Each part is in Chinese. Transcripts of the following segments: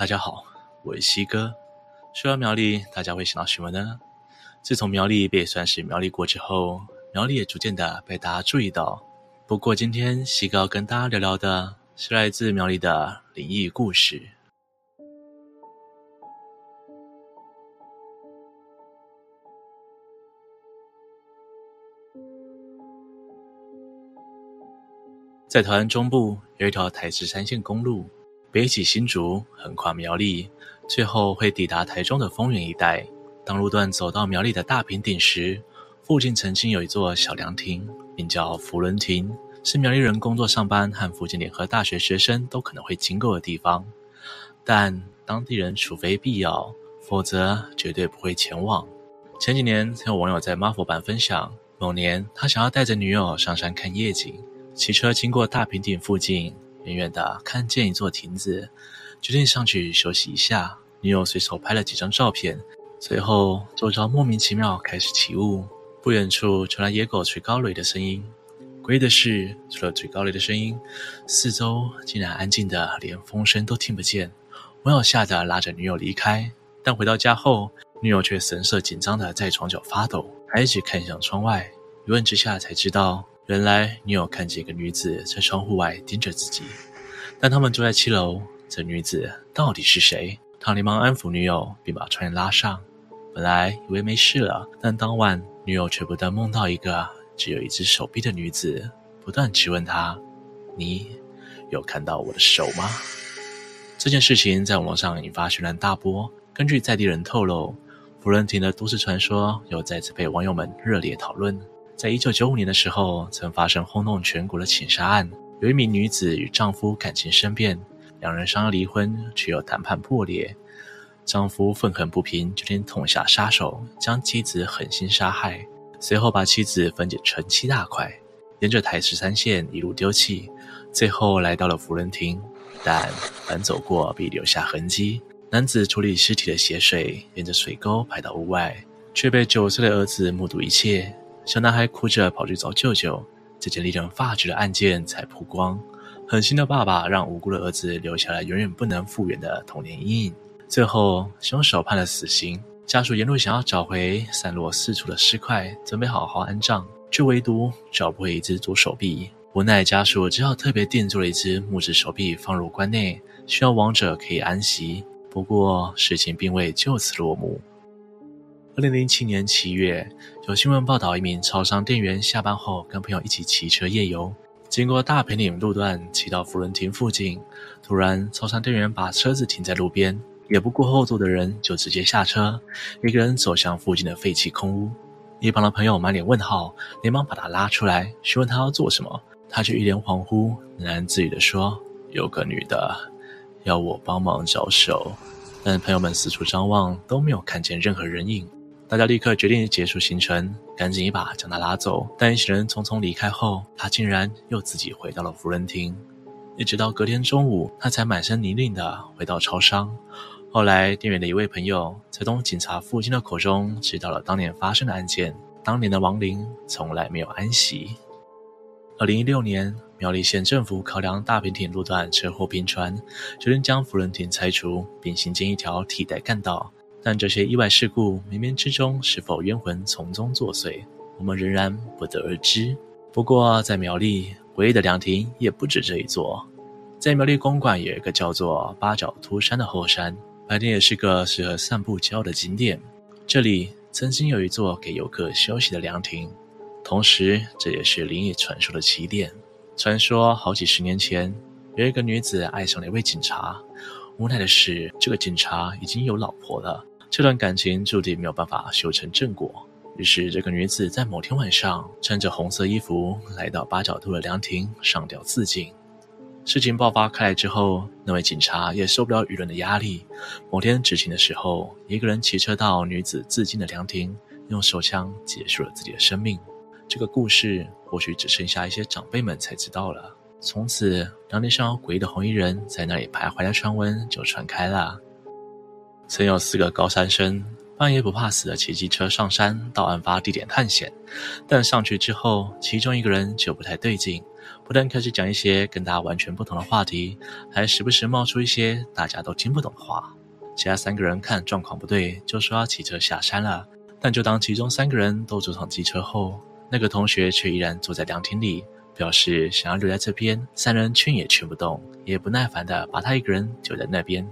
大家好，我是西哥。说到苗栗，大家会想到什么呢？自从苗栗被算是苗栗国之后，苗栗也逐渐的被大家注意到。不过今天西哥要跟大家聊聊的是来自苗栗的灵异故事。在台湾中部有一条台十三线公路，北起新竹，横跨苗栗，最后会抵达台中的丰原一带。当路段走到苗栗的大平顶时，附近曾经有一座小凉亭，名叫福伦亭，是苗栗人工作上班和附近联合大学学生都可能会经过的地方。但当地人除非必要，否则绝对不会前往。前几年曾有网友在妈佛版分享，某年他想要带着女友上山看夜景。骑车经过大平顶附近，远远的看见一座亭子，决定上去休息一下。女友随手拍了几张照片，随后周遭莫名其妙开始起雾，不远处传来野狗吹高垒的声音。诡异的是，除了吹高垒的声音，四周竟然安静的连风声都听不见。网友吓得拉着女友离开，但回到家后，女友却神色紧张的在床角发抖，还一直看向窗外。一问之下才知道。原来女友看见一个女子在窗户外盯着自己，但他们住在七楼，这女子到底是谁？他连忙安抚女友，并把窗帘拉上。本来以为没事了，但当晚女友却不断梦到一个只有一只手臂的女子，不断质问她：“你有看到我的手吗？”这件事情在网络上引发轩然大波。根据在地人透露，福伦廷的都市传说又再次被网友们热烈讨论。在一九九五年的时候，曾发生轰动全国的情杀案。有一名女子与丈夫感情生变，两人商量离婚，却又谈判破裂。丈夫愤恨不平，决定痛下杀手，将妻子狠心杀害。随后把妻子分解成七大块，沿着台十三线一路丢弃，最后来到了福伦亭。但凡走过必留下痕迹。男子处理尸体的血水沿着水沟排到屋外，却被九岁的儿子目睹一切。小男孩哭着跑去找舅舅，这件令人发指的案件才曝光。狠心的爸爸让无辜的儿子留下了永远不能复原的童年阴影。最后，凶手判了死刑。家属沿路想要找回散落四处的尸块，准备好好安葬，却唯独找不回一只左手臂。无奈家属只好特别定做了一只木质手臂放入棺内，希望亡者可以安息。不过，事情并未就此落幕。二零零七年七月，有新闻报道，一名超商店员下班后跟朋友一起骑车夜游，经过大平岭路段，骑到福伦亭附近，突然超商店员把车子停在路边，也不顾后座的人，就直接下车，一个人走向附近的废弃空屋。一旁的朋友满脸问号，连忙把他拉出来，询问他要做什么，他却一脸恍惚，喃喃自语地说：“有个女的要我帮忙找手。”但朋友们四处张望，都没有看见任何人影。大家立刻决定结束行程，赶紧一把将他拉走。但一行人匆匆离开后，他竟然又自己回到了福伦亭。一直到隔天中午，他才满身泥泞的回到超商。后来，店员的一位朋友才从警察父亲的口中知道了当年发生的案件。当年的亡灵从来没有安息。二零一六年，苗栗县政府考量大平顶路段车祸频传，决定将福伦亭拆除，并新建一条替代干道。但这些意外事故冥冥之中是否冤魂从中作祟，我们仍然不得而知。不过，在苗栗唯一的凉亭也不止这一座，在苗栗公馆有一个叫做八角秃山的后山，白天也是个适合散步郊的景点。这里曾经有一座给游客休息的凉亭，同时这也是灵异传说的起点。传说好几十年前，有一个女子爱上了一位警察，无奈的是，这个警察已经有老婆了。这段感情注定没有办法修成正果，于是这个女子在某天晚上穿着红色衣服来到八角秃的凉亭上吊自尽。事情爆发开来之后，那位警察也受不了舆论的压力，某天执勤的时候，一个人骑车到女子自尽的凉亭，用手枪结束了自己的生命。这个故事或许只剩下一些长辈们才知道了。从此，凉亭上诡异的红衣人在那里徘徊的传闻就传开了。曾有四个高三生半夜不怕死的骑机车上山到案发地点探险，但上去之后，其中一个人就不太对劲，不但开始讲一些跟大家完全不同的话题，还时不时冒出一些大家都听不懂的话。其他三个人看状况不对，就说要骑车下山了。但就当其中三个人都坐上机车后，那个同学却依然坐在凉亭里，表示想要留在这边。三人劝也劝不动，也不耐烦地把他一个人丢在那边。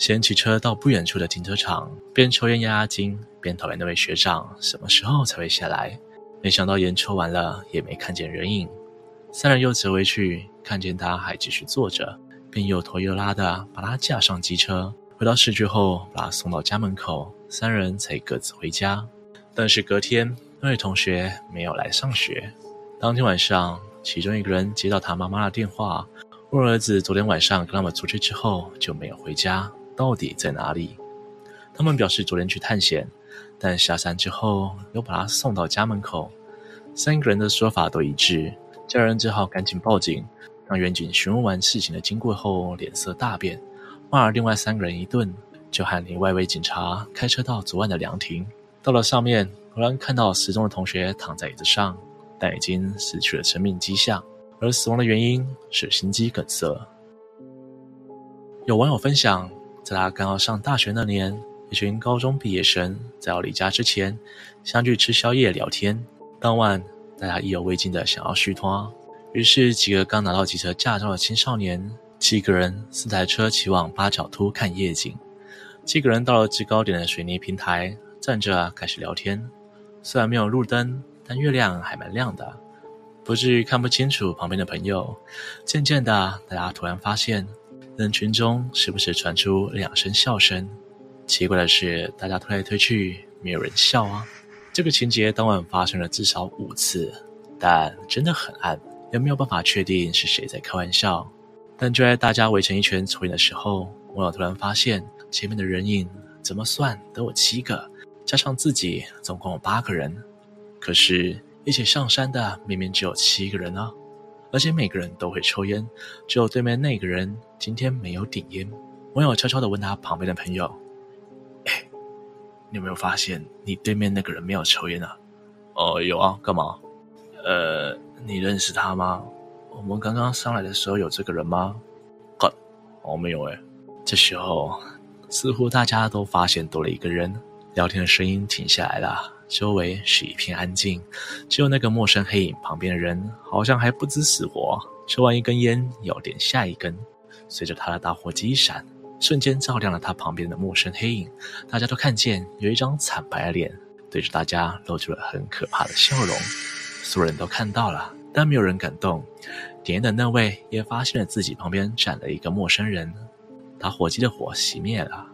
先骑车到不远处的停车场，边抽烟压压惊，边讨厌那位学长什么时候才会下来。没想到烟抽完了，也没看见人影。三人又折回去，看见他还继续坐着，便又拖又拉的把他架上机车，回到市区后把他送到家门口，三人才各自回家。但是隔天，那位同学没有来上学。当天晚上，其中一个人接到他妈妈的电话，问儿子昨天晚上跟他们出去之后就没有回家，到底在哪里？他们表示昨天去探险，但下山之后又把他送到家门口。三个人的说法都一致。家人只好赶紧报警，让远警询问完事情的经过后，脸色大变，骂了另外三个人一顿，就喊另外一位警察开车到昨晚的凉亭。到了上面，果然看到失踪的同学躺在椅子上，但已经失去了生命迹象，而死亡的原因是心肌梗塞。有网友分享，在他刚要上大学那年，一群高中毕业生在要离家之前，相聚吃宵夜聊天，当晚，大家意犹未尽的想要续摊，于是几个刚拿到汽车驾照的青少年，七个人四台车骑往八角凸看夜景。七个人到了制高点的水泥平台，站着开始聊天。虽然没有路灯，但月亮还蛮亮的，不至于看不清楚旁边的朋友。渐渐的，大家突然发现人群中时不时传出两声笑声。奇怪的是，大家推来推去，没有人笑啊。这个情节当晚发生了至少五次，但真的很暗，也没有办法确定是谁在开玩笑。但就在大家围成一圈抽烟的时候，网友突然发现前面的人影怎么算都有七个，加上自己总共有八个人。可是一起上山的明明只有七个人啊，而且每个人都会抽烟，只有对面那个人今天没有点烟。网友悄悄地问他旁边的朋友。你有没有发现你对面那个人没有抽烟啊？哦，有啊，干嘛？呃，你认识他吗？我们刚刚上来的时候有这个人吗？哦，没有诶。这时候，似乎大家都发现多了一个人，聊天的声音停下来了，周围是一片安静，只有那个陌生黑影旁边的人好像还不知死活，抽完一根烟要点下一根，随着他的打火机一闪。瞬间照亮了他旁边的陌生黑影，大家都看见有一张惨白的脸，对着大家露出了很可怕的笑容。所有人都看到了，但没有人敢动。点烟的那位也发现了自己旁边站了一个陌生人，打火机的火熄灭了，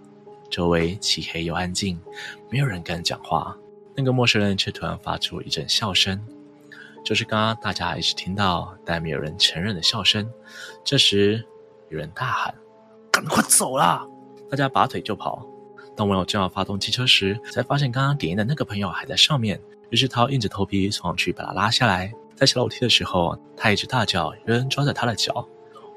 周围漆黑又安静，没有人敢讲话。那个陌生人却突然发出一阵笑声，就是刚刚大家一直听到但没有人承认的笑声。这时，有人大喊。赶快走啦！大家拔腿就跑。当网友正要发动机车时，才发现刚刚点烟的那个朋友还在上面。于是他硬着头皮冲上去把他拉下来。在下楼梯的时候，他一直大叫：“有人抓着他的脚！”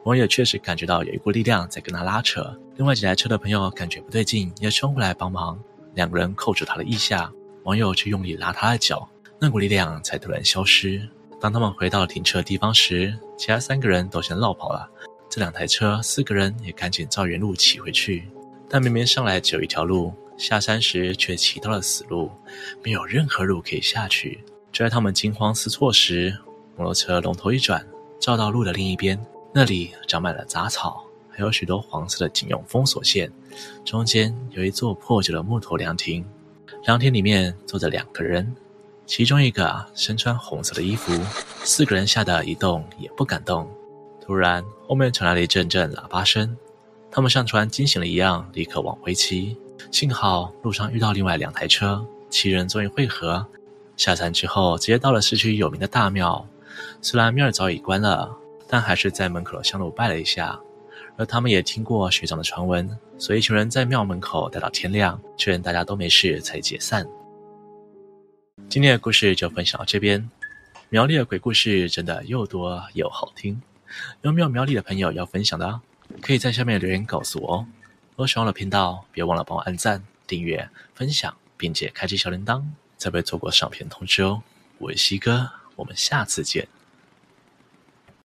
网友确实感觉到有一股力量在跟他拉扯。另外几台车的朋友感觉不对劲，也冲过来帮忙。两个人扣住他的腋下，网友却用力拉他的脚，那股力量才突然消失。当他们回到停车地方时，其他三个人都先落跑了。这两台车，四个人也赶紧照原路骑回去，但明明上来只有一条路，下山时却骑到了死路，没有任何路可以下去。就在他们惊慌失措时，摩托车龙头一转，照到路的另一边，那里长满了杂草，还有许多黄色的警用封锁线，中间有一座破旧的木头凉亭，凉亭里面坐着两个人，其中一个身穿红色的衣服，四个人吓得一动也不敢动。突然，后面传来了一阵阵喇叭声，他们像突然惊醒了一样，立刻往回骑。幸好路上遇到另外两台车，七人终于汇合。下山之后，直接到了市区有名的大庙。虽然庙早已关了，但还是在门口的香炉拜了一下。而他们也听过学长的传闻，所以一群人在庙门口待到天亮，确认大家都没事才解散。今天的故事就分享到这边。苗栗的鬼故事真的又多又好听。有没有苗栗的朋友要分享的？可以在下面留言告诉我哦。如果喜欢我的频道，别忘了帮我按赞、订阅、分享，并且开启小铃铛，才不会错过上片通知哦。我是西哥，我们下次见。